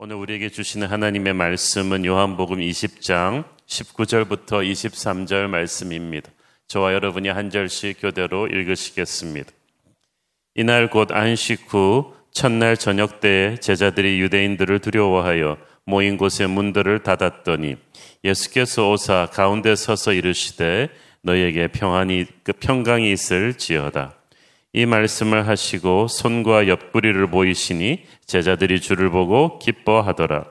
오늘 우리에게 주시는 하나님의 말씀은 요한복음 20장 19절부터 23절 말씀입니다. 저와 여러분이 한 절씩 교대로 읽으시겠습니다. 이날 곧 안식 후 첫날 저녁 때에 제자들이 유대인들을 두려워하여 모인 곳의 문들을 닫았더니 예수께서 오사 가운데 서서 이르시되 너에게 평안이 그 평강이 있을지어다. 이 말씀을 하시고 손과 옆구리를 보이시니 제자들이 주를 보고 기뻐하더라.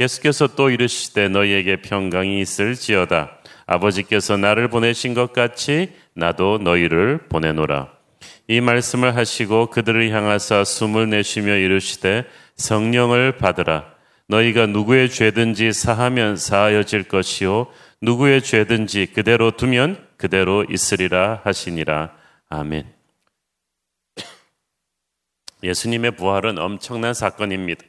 예수께서 또 이르시되 너희에게 평강이 있을지어다. 아버지께서 나를 보내신 것 같이 나도 너희를 보내노라. 이 말씀을 하시고 그들을 향하사 숨을 내쉬며 이르시되 성령을 받으라. 너희가 누구의 죄든지 사하면 사하여질 것이요 누구의 죄든지 그대로 두면 그대로 있으리라 하시니라. 아멘. 예수님의 부활은 엄청난 사건입니다.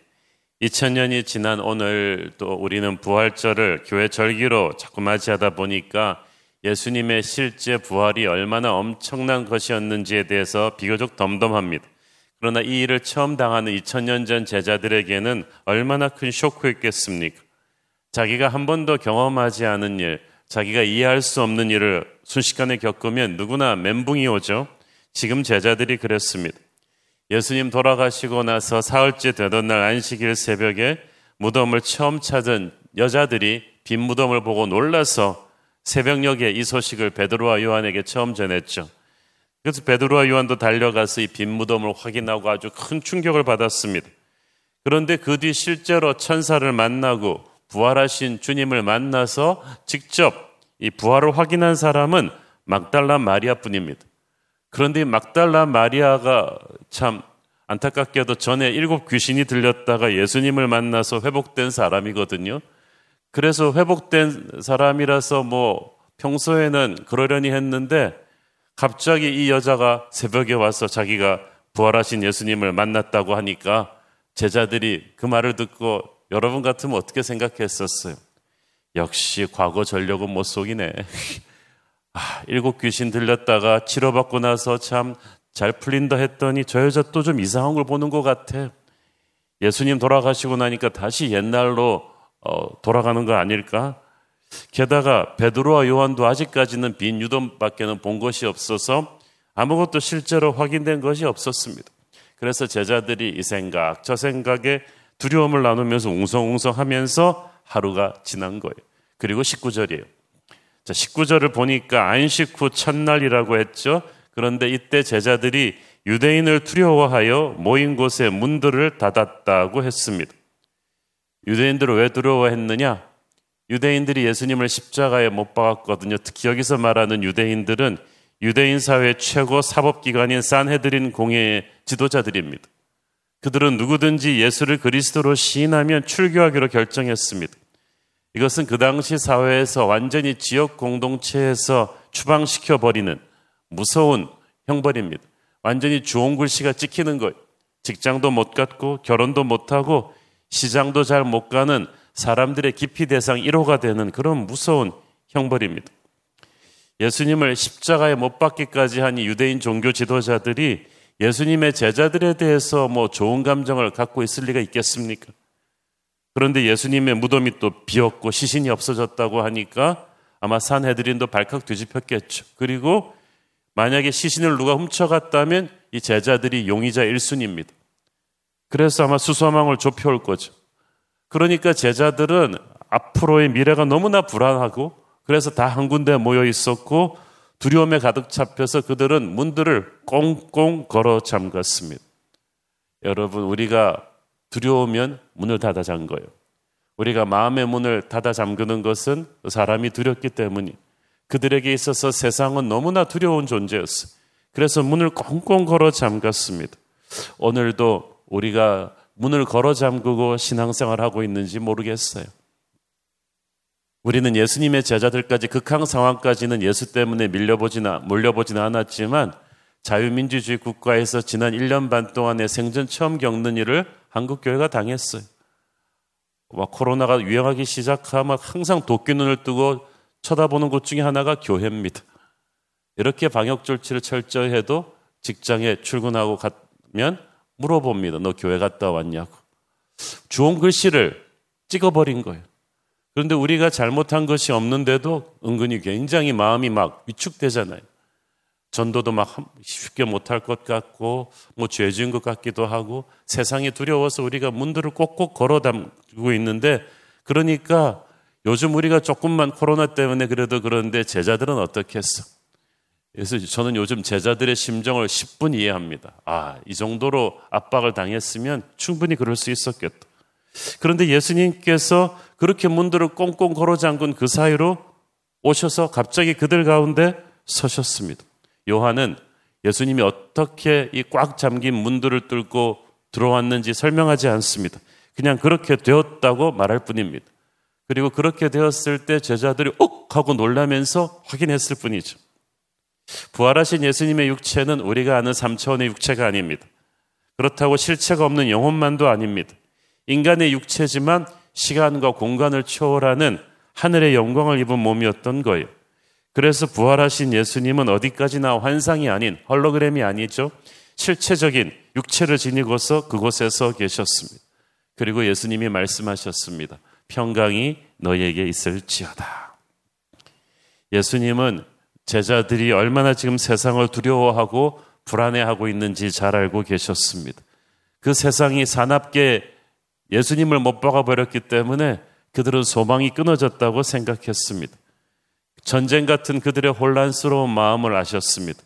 2000년이 지난 오늘 또 우리는 부활절을 교회 절기로 자꾸 맞이하다 보니까 예수님의 실제 부활이 얼마나 엄청난 것이었는지에 대해서 비교적 덤덤합니다. 그러나 이 일을 처음 당하는 2000년 전 제자들에게는 얼마나 큰 쇼크였겠습니까? 자기가 한 번도 경험하지 않은 일, 자기가 이해할 수 없는 일을 순식간에 겪으면 누구나 멘붕이 오죠. 지금 제자들이 그랬습니다. 예수님 돌아가시고 나서 사흘째 되던 날 안식일 새벽에 무덤을 처음 찾은 여자들이 빈 무덤을 보고 놀라서 새벽녘에 이 소식을 베드로와 요한에게 처음 전했죠. 그래서 베드로와 요한도 달려가서 이 빈 무덤을 확인하고 아주 큰 충격을 받았습니다. 그런데 그 뒤 실제로 천사를 만나고 부활하신 주님을 만나서 직접 이 부활을 확인한 사람은 막달라 마리아뿐입니다. 그런데 막달라 마리아가 참 안타깝게도 전에 일곱 귀신이 들렸다가 예수님을 만나서 회복된 사람이거든요. 그래서 회복된 사람이라서 뭐 평소에는 그러려니 했는데 갑자기 이 여자가 새벽에 와서 자기가 부활하신 예수님을 만났다고 하니까 제자들이 그 말을 듣고 여러분 같으면 어떻게 생각했었어요? 역시 과거 전력은 못 속이네. 아, 일곱 귀신 들렸다가 치료받고 나서 참 잘 풀린다 했더니 저 여자 또 좀 이상한 걸 보는 것 같아. 예수님 돌아가시고 나니까 다시 옛날로 어, 돌아가는 거 아닐까? 게다가 베드로와 요한도 아직까지는 빈 유덤밖에는 본 것이 없어서 아무것도 실제로 확인된 것이 없었습니다. 그래서 제자들이 이 생각, 저 생각에 두려움을 나누면서 웅성웅성하면서 하루가 지난 거예요. 그리고 19절이에요. 자, 19절을 보니까 안식 후 첫날이라고 했죠. 그런데 이때 제자들이 유대인을 두려워하여 모인 곳에 문들을 닫았다고 했습니다. 유대인들을 왜 두려워했느냐? 유대인들이 예수님을 십자가에 못 박았거든요. 특히 여기서 말하는 유대인들은 유대인 사회 최고 사법기관인 산헤드린 공회의 지도자들입니다. 그들은 누구든지 예수를 그리스도로 시인하면 출교하기로 결정했습니다. 이것은 그 당시 사회에서 완전히 지역 공동체에서 추방시켜 버리는 무서운 형벌입니다. 완전히 주홍 글씨가 찍히는 거예요. 직장도 못 갖고 결혼도 못 하고 시장도 잘 못 가는 사람들의 기피 대상 1호가 되는 그런 무서운 형벌입니다. 예수님을 십자가에 못 박기까지 한 유대인 종교 지도자들이 예수님의 제자들에 대해서 뭐 좋은 감정을 갖고 있을 리가 있겠습니까? 그런데 예수님의 무덤이 또 비었고 시신이 없어졌다고 하니까 아마 산헤드린도 발칵 뒤집혔겠죠. 그리고 만약에 시신을 누가 훔쳐갔다면 이 제자들이 용의자 1순위입니다. 그래서 아마 수소망을 좁혀올 거죠. 그러니까 제자들은 앞으로의 미래가 너무나 불안하고 그래서 다 한 군데 모여 있었고 두려움에 가득 잡혀서 그들은 문들을 꽁꽁 걸어 잠갔습니다. 여러분, 우리가 두려우면 문을 닫아 잠 거예요. 우리가 마음의 문을 닫아 잠그는 것은 사람이 두렵기 때문이 그들에게 있어서 세상은 너무나 두려운 존재였어요. 그래서 문을 꽁꽁 걸어 잠갔습니다. 오늘도 우리가 문을 걸어 잠그고 신앙생활 하고 있는지 모르겠어요. 우리는 예수님의 제자들까지 극한 상황까지는 예수 때문에 밀려보지나 몰려보지는 않았지만 자유민주주의 국가에서 지난 1년 반 동안의 생전 처음 겪는 일을 한국 교회가 당했어요. 막 코로나가 유행하기 시작하면 항상 도끼 눈을 뜨고 쳐다보는 곳 중에 하나가 교회입니다. 이렇게 방역 조치를 철저히 해도 직장에 출근하고 가면 물어봅니다. 너 교회 갔다 왔냐고. 주홍 글씨를 찍어버린 거예요. 그런데 우리가 잘못한 것이 없는데도 은근히 굉장히 마음이 막 위축되잖아요. 전도도 막 쉽게 못할 것 같고 뭐 죄 지은 것 같기도 하고 세상이 두려워서 우리가 문들을 꼭꼭 걸어 담고 있는데 그러니까 요즘 우리가 조금만 코로나 때문에 그래도 그런데 제자들은 어떻게 했어? 그래서 저는 요즘 제자들의 심정을 10분 이해합니다. 아, 이 정도로 압박을 당했으면 충분히 그럴 수 있었겠다. 그런데 예수님께서 그렇게 문들을 꽁꽁 걸어 잠근 그 사이로 오셔서 갑자기 그들 가운데 서셨습니다. 요한은 예수님이 어떻게 이 꽉 잠긴 문들을 뚫고 들어왔는지 설명하지 않습니다. 그냥 그렇게 되었다고 말할 뿐입니다. 그리고 그렇게 되었을 때 제자들이 옥 하고 놀라면서 확인했을 뿐이죠. 부활하신 예수님의 육체는 우리가 아는 3차원의 육체가 아닙니다. 그렇다고 실체가 없는 영혼만도 아닙니다. 인간의 육체지만 시간과 공간을 초월하는 하늘의 영광을 입은 몸이었던 거예요. 그래서 부활하신 예수님은 어디까지나 환상이 아닌 헐로그램이 아니죠. 실체적인 육체를 지니고서 그곳에서 계셨습니다. 그리고 예수님이 말씀하셨습니다. 평강이 너희에게 있을지어다. 예수님은 제자들이 얼마나 지금 세상을 두려워하고 불안해하고 있는지 잘 알고 계셨습니다. 그 세상이 사납게 예수님을 못 박아버렸기 때문에 그들은 소망이 끊어졌다고 생각했습니다. 전쟁 같은 그들의 혼란스러운 마음을 아셨습니다.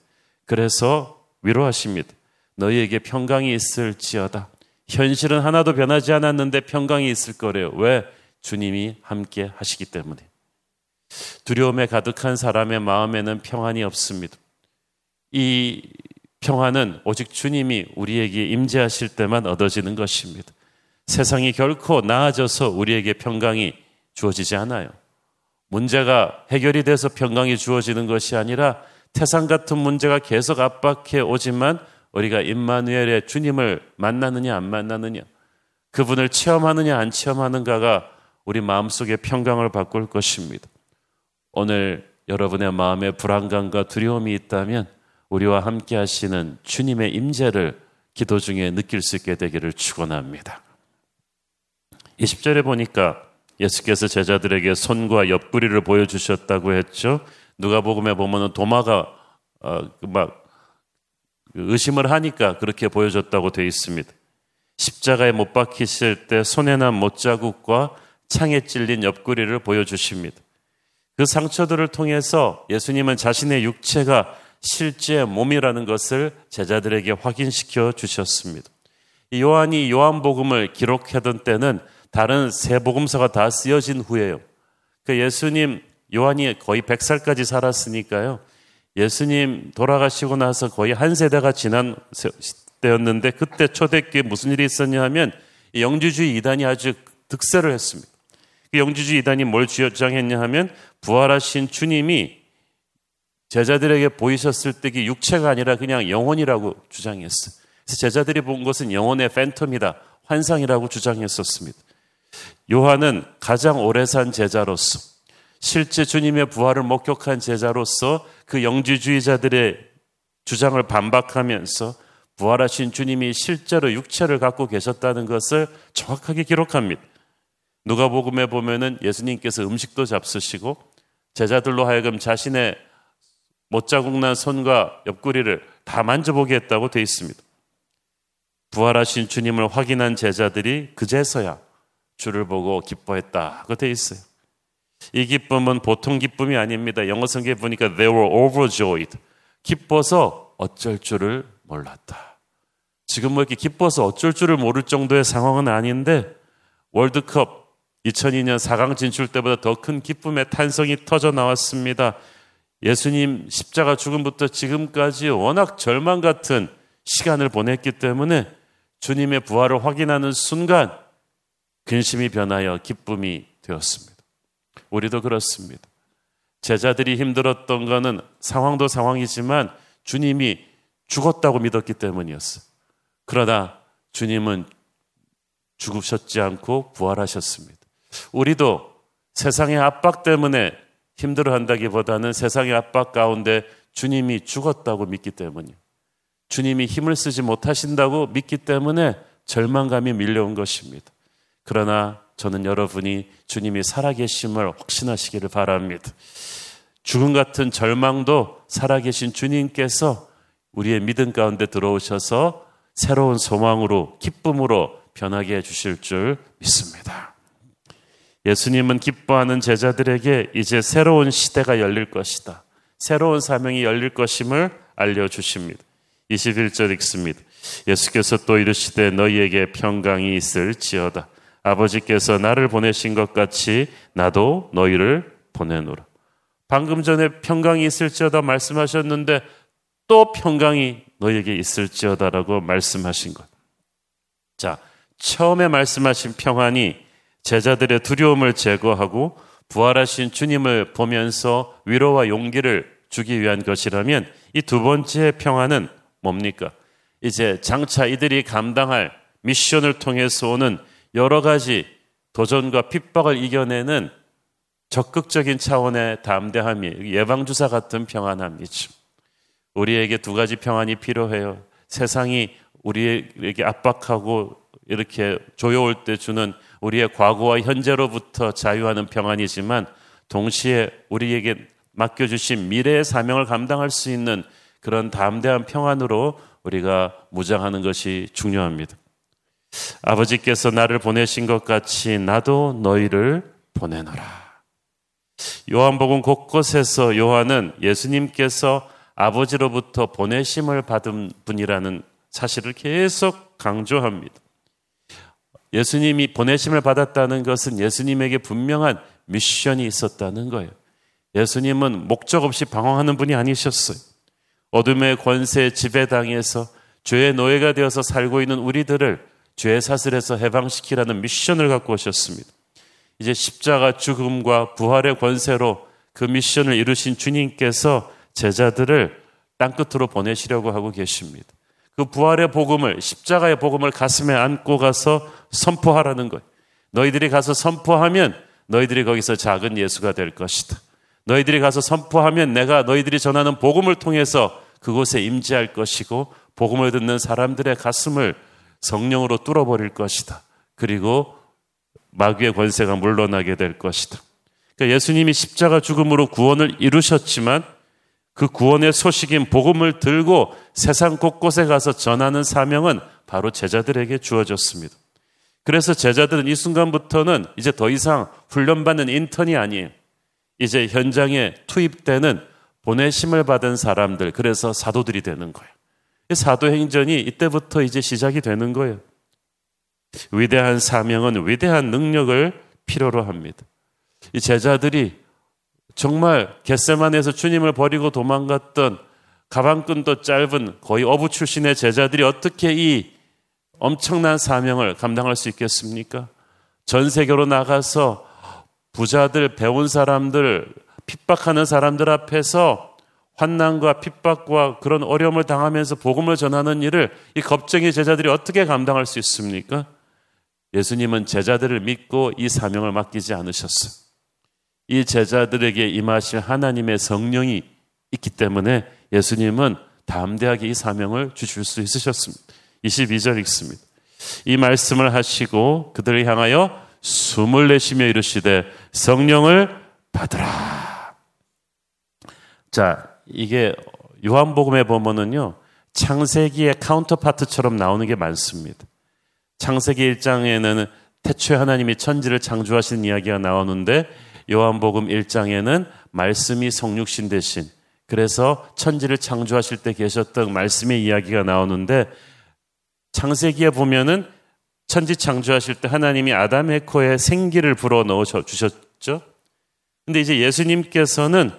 그래서 위로하십니다. 너희에게 평강이 있을지어다. 현실은 하나도 변하지 않았는데 평강이 있을 거래요. 왜? 주님이 함께 하시기 때문에. 두려움에 가득한 사람의 마음에는 평안이 없습니다. 이 평안은 오직 주님이 우리에게 임재하실 때만 얻어지는 것입니다. 세상이 결코 나아져서 우리에게 평강이 주어지지 않아요. 문제가 해결이 돼서 평강이 주어지는 것이 아니라 태산 같은 문제가 계속 압박해 오지만 우리가 임마누엘의 주님을 만나느냐 안 만나느냐 그분을 체험하느냐 안 체험하는가가 우리 마음속에 평강을 바꿀 것입니다. 오늘 여러분의 마음에 불안감과 두려움이 있다면 우리와 함께 하시는 주님의 임재를 기도 중에 느낄 수 있게 되기를 축원합니다. 20절에 보니까 예수께서 제자들에게 손과 옆구리를 보여주셨다고 했죠. 누가복음에 보면은 도마가 어, 막 의심을 하니까 그렇게 보여줬다고 되어 있습니다. 십자가에 못 박히실 때 손에 난 못자국과 창에 찔린 옆구리를 보여주십니다. 그 상처들을 통해서 예수님은 자신의 육체가 실제 몸이라는 것을 제자들에게 확인시켜 주셨습니다. 요한이 요한복음을 기록하던 때는 다른 세 복음서가 다 쓰여진 후에요. 그 예수님 요한이 거의 100살까지 살았으니까요. 예수님 돌아가시고 나서 거의 한 세대가 지난 때였는데 그때 초대교회 무슨 일이 있었냐 하면 영주주의 이단이 아주 득세를 했습니다. 그 영주주의 이단이 뭘 주장했냐 하면 부활하신 주님이 제자들에게 보이셨을 때그 육체가 아니라 그냥 영혼이라고 주장했어요. 그래서 제자들이 본 것은 영혼의 팬텀이다, 환상이라고 주장했었습니다. 요한은 가장 오래 산 제자로서 실제 주님의 부활을 목격한 제자로서 그 영지주의자들의 주장을 반박하면서 부활하신 주님이 실제로 육체를 갖고 계셨다는 것을 정확하게 기록합니다. 누가복음에 보면은 예수님께서 음식도 잡수시고 제자들로 하여금 자신의 못 자국 난 손과 옆구리를 다 만져보게 했다고 되어 있습니다. 부활하신 주님을 확인한 제자들이 그제서야 주를 보고 기뻐했다. 그 되어 있어요. 이 기쁨은 보통 기쁨이 아닙니다. 영어 성경에 보니까 they were overjoyed. 기뻐서 어쩔 줄을 몰랐다. 지금 뭐 이렇게 기뻐서 어쩔 줄을 모를 정도의 상황은 아닌데 월드컵 2002년 4강 진출 때보다 더 큰 기쁨의 탄성이 터져 나왔습니다. 예수님 십자가 죽음부터 지금까지 워낙 절망 같은 시간을 보냈기 때문에 주님의 부활을 확인하는 순간 근심이 변하여 기쁨이 되었습니다. 우리도 그렇습니다. 제자들이 힘들었던 것은 상황도 상황이지만 주님이 죽었다고 믿었기 때문이었어요. 그러나 주님은 죽으셨지 않고 부활하셨습니다. 우리도 세상의 압박 때문에 힘들어 한다기보다는 세상의 압박 가운데 주님이 죽었다고 믿기 때문이에요. 주님이 힘을 쓰지 못하신다고 믿기 때문에 절망감이 밀려온 것입니다. 그러나 저는 여러분이 주님이 살아계심을 확신하시기를 바랍니다. 죽음 같은 절망도 살아계신 주님께서 우리의 믿음 가운데 들어오셔서 새로운 소망으로 기쁨으로 변하게 해주실 줄 믿습니다. 예수님은 기뻐하는 제자들에게 이제 새로운 시대가 열릴 것이다. 새로운 사명이 열릴 것임을 알려주십니다. 21절 읽습니다. 예수께서 또 이르시되 너희에게 평강이 있을지어다. 아버지께서 나를 보내신 것 같이 나도 너희를 보내노라. 방금 전에 평강이 있을지어다 말씀하셨는데 또 평강이 너희에게 있을지어다라고 말씀하신 것. 자, 처음에 말씀하신 평안이 제자들의 두려움을 제거하고 부활하신 주님을 보면서 위로와 용기를 주기 위한 것이라면 이 두 번째 평안은 뭡니까? 이제 장차 이들이 감당할 미션을 통해서 오는 여러 가지 도전과 핍박을 이겨내는 적극적인 차원의 담대함이 예방주사 같은 평안함이죠. 우리에게 두 가지 평안이 필요해요. 세상이 우리에게 압박하고 이렇게 조여올 때 주는 우리의 과거와 현재로부터 자유하는 평안이지만 동시에 우리에게 맡겨주신 미래의 사명을 감당할 수 있는 그런 담대한 평안으로 우리가 무장하는 것이 중요합니다. 아버지께서 나를 보내신 것 같이 나도 너희를 보내노라. 요한복음 곳곳에서 요한은 예수님께서 아버지로부터 보내심을 받은 분이라는 사실을 계속 강조합니다. 예수님이 보내심을 받았다는 것은 예수님에게 분명한 미션이 있었다는 거예요. 예수님은 목적 없이 방황하는 분이 아니셨어요. 어둠의 권세 지배당에서 죄의 노예가 되어서 살고 있는 우리들을 죄 사슬에서 해방시키라는 미션을 갖고 오셨습니다. 이제 십자가 죽음과 부활의 권세로 그 미션을 이루신 주님께서 제자들을 땅끝으로 보내시려고 하고 계십니다. 그 부활의 복음을 십자가의 복음을 가슴에 안고 가서 선포하라는 거예요. 너희들이 가서 선포하면 너희들이 거기서 작은 예수가 될 것이다. 너희들이 가서 선포하면 내가 너희들이 전하는 복음을 통해서 그곳에 임재할 것이고 복음을 듣는 사람들의 가슴을 성령으로 뚫어버릴 것이다. 그리고 마귀의 권세가 물러나게 될 것이다. 그러니까 예수님이 십자가 죽음으로 구원을 이루셨지만 그 구원의 소식인 복음을 들고 세상 곳곳에 가서 전하는 사명은 바로 제자들에게 주어졌습니다. 그래서 제자들은 이 순간부터는 이제 더 이상 훈련받는 인턴이 아니에요. 이제 현장에 투입되는 보내심을 받은 사람들, 그래서 사도들이 되는 거예요. 사도행전이 이때부터 이제 시작이 되는 거예요. 위대한 사명은 위대한 능력을 필요로 합니다. 이 제자들이 정말 겟세만에서 주님을 버리고 도망갔던 가방끈도 짧은 거의 어부 출신의 제자들이 어떻게 이 엄청난 사명을 감당할 수 있겠습니까? 전 세계로 나가서 부자들, 배운 사람들, 핍박하는 사람들 앞에서 환난과 핍박과 그런 어려움을 당하면서 복음을 전하는 일을 이 겁쟁이 제자들이 어떻게 감당할 수 있습니까? 예수님은 제자들을 믿고 이 사명을 맡기지 않으셨어요. 이 제자들에게 임하실 하나님의 성령이 있기 때문에 예수님은 담대하게 이 사명을 주실 수 있으셨습니다. 22절 읽습니다. 이 말씀을 하시고 그들을 향하여 숨을 내쉬며 이르시되 성령을 받으라. 자, 이게 요한복음에 보면은요. 창세기의 카운터파트처럼 나오는 게 많습니다. 창세기 1장에는 태초에 하나님이 천지를 창조하신 이야기가 나오는데 요한복음 1장에는 말씀이 성육신 대신 그래서 천지를 창조하실 때 계셨던 말씀의 이야기가 나오는데 창세기에 보면은 천지 창조하실 때 하나님이 아담의 코에 생기를 불어 넣어 주셨죠. 근데 이제 예수님께서는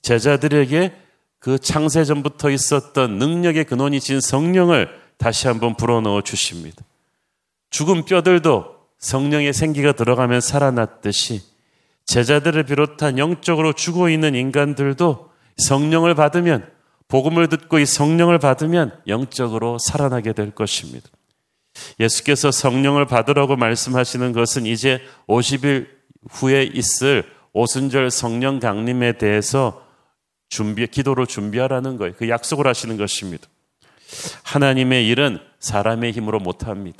제자들에게 그 창세 전부터 있었던 능력의 근원이 진 성령을 다시 한번 불어 넣어 주십니다. 죽은 뼈들도 성령의 생기가 들어가면 살아났듯이 제자들을 비롯한 영적으로 죽어 있는 인간들도 성령을 받으면 복음을 듣고 이 성령을 받으면 영적으로 살아나게 될 것입니다. 예수께서 성령을 받으라고 말씀하시는 것은 이제 50일 후에 있을 오순절 성령 강림에 대해서 준비, 기도로 준비하라는 거예요. 그 약속을 하시는 것입니다. 하나님의 일은 사람의 힘으로 못합니다.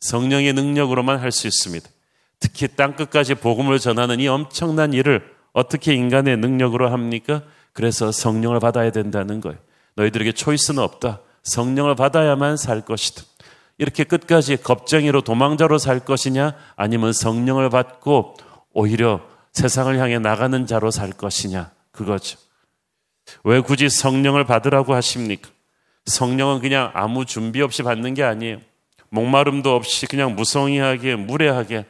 성령의 능력으로만 할 수 있습니다. 특히 땅끝까지 복음을 전하는 이 엄청난 일을 어떻게 인간의 능력으로 합니까? 그래서 성령을 받아야 된다는 거예요. 너희들에게 초이스는 없다. 성령을 받아야만 살 것이다. 이렇게 끝까지 겁쟁이로 도망자로 살 것이냐 아니면 성령을 받고 오히려 세상을 향해 나가는 자로 살 것이냐 그거죠. 왜 굳이 성령을 받으라고 하십니까? 성령은 그냥 아무 준비 없이 받는 게 아니에요. 목마름도 없이 그냥 무성의하게 무례하게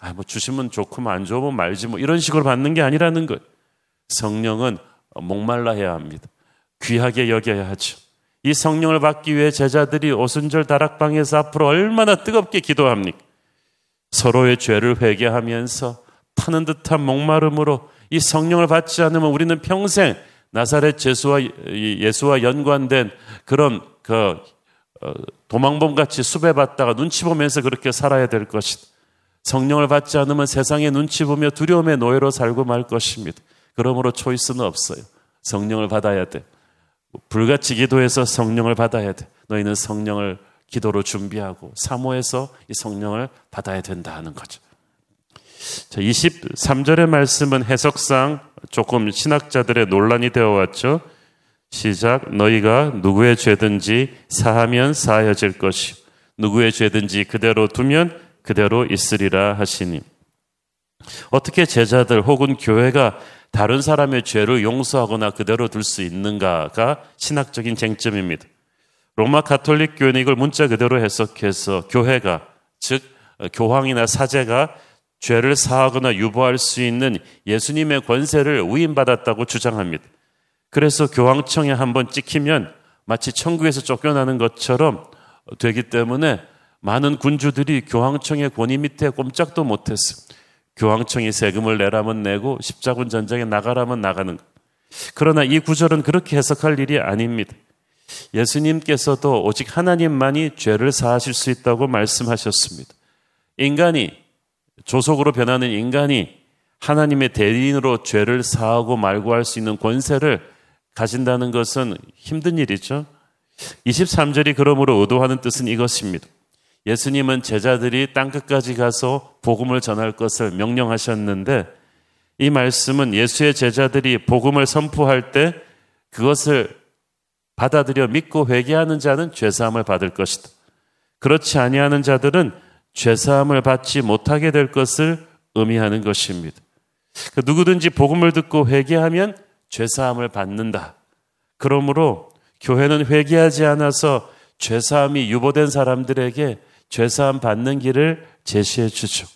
아 뭐 주시면 좋고 안 좋으면 말지 뭐 이런 식으로 받는 게 아니라는 것. 성령은 목말라 해야 합니다. 귀하게 여겨야 하죠. 이 성령을 받기 위해 제자들이 오순절 다락방에서 앞으로 얼마나 뜨겁게 기도합니까? 서로의 죄를 회개하면서 타는 듯한 목마름으로 이 성령을 받지 않으면 우리는 평생 나사렛 제수와 예수와 연관된 그런 그 어, 도망범 같이 수배받다가 눈치 보면서 그렇게 살아야 될 것이다. 성령을 받지 않으면 세상에 눈치 보며 두려움의 노예로 살고 말 것입니다. 그러므로 초이스는 없어요. 성령을 받아야 돼. 불같이 기도해서 성령을 받아야 돼. 너희는 성령을 기도로 준비하고 사모해서 이 성령을 받아야 된다 하는 거죠. 자, 23절의 말씀은 해석상 조금 신학자들의 논란이 되어 왔죠. 시작. 너희가 누구의 죄든지 사하면 사하여질 것이 누구의 죄든지 그대로 두면 그대로 있으리라 하시니. 어떻게 제자들 혹은 교회가 다른 사람의 죄를 용서하거나 그대로 둘 수 있는가가 신학적인 쟁점입니다. 로마 가톨릭 교회는 이걸 문자 그대로 해석해서 교회가 즉 교황이나 사제가 죄를 사하거나 유보할 수 있는 예수님의 권세를 위임받았다고 주장합니다. 그래서 교황청에 한번 찍히면 마치 천국에서 쫓겨나는 것처럼 되기 때문에 많은 군주들이 교황청의 권위 밑에 꼼짝도 못했습니다. 교황청이 세금을 내라면 내고 십자군 전쟁에 나가라면 나가는 것. 그러나 이 구절은 그렇게 해석할 일이 아닙니다. 예수님께서도 오직 하나님만이 죄를 사하실 수 있다고 말씀하셨습니다. 인간이 조속으로 변하는 인간이 하나님의 대리인으로 죄를 사하고 말고 할 수 있는 권세를 가진다는 것은 힘든 일이죠. 23절이 그러므로 의도하는 뜻은 이것입니다. 예수님은 제자들이 땅끝까지 가서 복음을 전할 것을 명령하셨는데 이 말씀은 예수의 제자들이 복음을 선포할 때 그것을 받아들여 믿고 회개하는 자는 죄사함을 받을 것이다. 그렇지 아니하는 자들은 죄사함을 받지 못하게 될 것을 의미하는 것입니다. 그 누구든지 복음을 듣고 회개하면 죄사함을 받는다. 그러므로 교회는 회개하지 않아서 죄사함이 유보된 사람들에게 죄사함 받는 길을 제시해 주죠.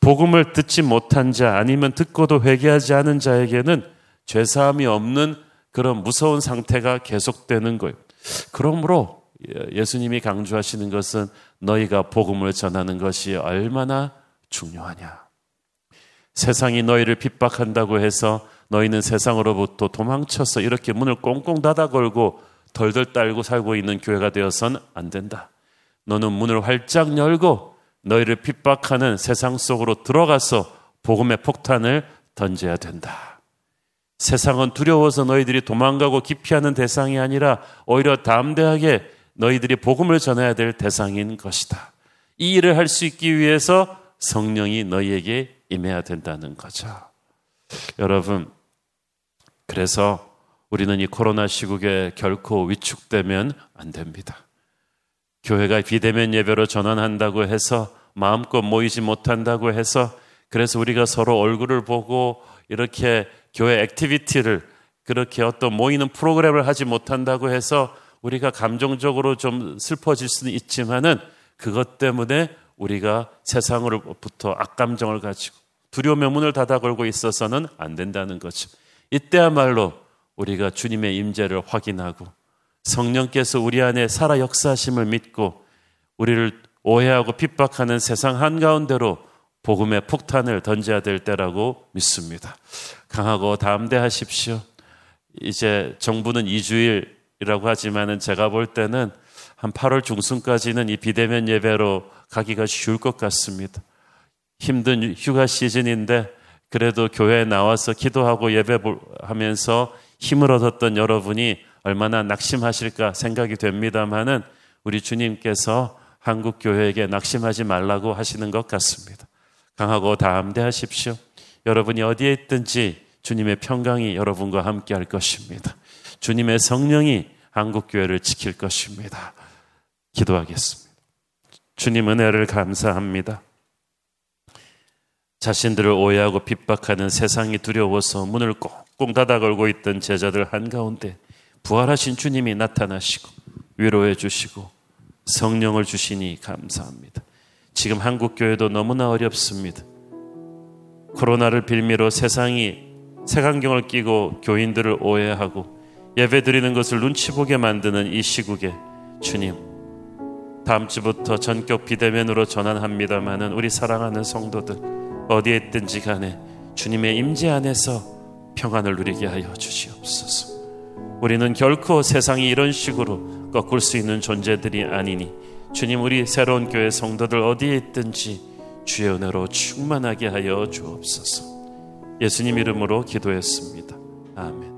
복음을 듣지 못한 자 아니면 듣고도 회개하지 않은 자에게는 죄사함이 없는 그런 무서운 상태가 계속되는 거예요. 그러므로 예수님이 강조하시는 것은 너희가 복음을 전하는 것이 얼마나 중요하냐. 세상이 너희를 핍박한다고 해서 너희는 세상으로부터 도망쳐서 이렇게 문을 꽁꽁 닫아 걸고 덜덜 딸고 살고 있는 교회가 되어선 안 된다. 너는 문을 활짝 열고 너희를 핍박하는 세상 속으로 들어가서 복음의 폭탄을 던져야 된다. 세상은 두려워서 너희들이 도망가고 기피하는 대상이 아니라 오히려 담대하게 너희들이 복음을 전해야 될 대상인 것이다. 이 일을 할 수 있기 위해서 성령이 너희에게 임해야 된다는 거죠. 여러분, 그래서 우리는 이 코로나 시국에 결코 위축되면 안 됩니다. 교회가 비대면 예배로 전환한다고 해서 마음껏 모이지 못한다고 해서 그래서 우리가 서로 얼굴을 보고 이렇게 교회 activity를 그렇게 어떤 모이는 프로그램을 하지 못한다고 해서 우리가 감정적으로 좀 슬퍼질 수는 있지만은 그것 때문에 우리가 세상으로부터 악감정을 가지고 두려움의 문을 닫아 걸고 있어서는 안 된다는 거죠. 이때야말로 우리가 주님의 임재를 확인하고 성령께서 우리 안에 살아 역사하심을 믿고 우리를 오해하고 핍박하는 세상 한가운데로 복음의 폭탄을 던져야 될 때라고 믿습니다. 강하고 담대하십시오. 이제 정부는 2주일 이라고 하지만은 제가 볼 때는 한 8월 중순까지는 이 비대면 예배로 가기가 쉬울 것 같습니다. 힘든 휴가 시즌인데 그래도 교회에 나와서 기도하고 예배하면서 힘을 얻었던 여러분이 얼마나 낙심하실까 생각이 됩니다만은 우리 주님께서 한국 교회에게 낙심하지 말라고 하시는 것 같습니다. 강하고 담대하십시오. 여러분이 어디에 있든지 주님의 평강이 여러분과 함께 할 것입니다. 주님의 성령이 한국교회를 지킬 것입니다. 기도하겠습니다. 주님 은혜를 감사합니다. 자신들을 오해하고 핍박하는 세상이 두려워서 문을 꽁꽁 닫아 걸고 있던 제자들 한가운데 부활하신 주님이 나타나시고 위로해 주시고 성령을 주시니 감사합니다. 지금 한국교회도 너무나 어렵습니다. 코로나를 빌미로 세상이 색안경을 끼고 교인들을 오해하고 예배 드리는 것을 눈치 보게 만드는 이 시국에 주님, 다음 주부터 전격 비대면으로 전환합니다마는 우리 사랑하는 성도들 어디에 있든지 간에 주님의 임재 안에서 평안을 누리게 하여 주시옵소서. 우리는 결코 세상이 이런 식으로 꺾을 수 있는 존재들이 아니니 주님 우리 새로운 교회 성도들 어디에 있든지 주의 은혜로 충만하게 하여 주옵소서. 예수님 이름으로 기도했습니다. 아멘.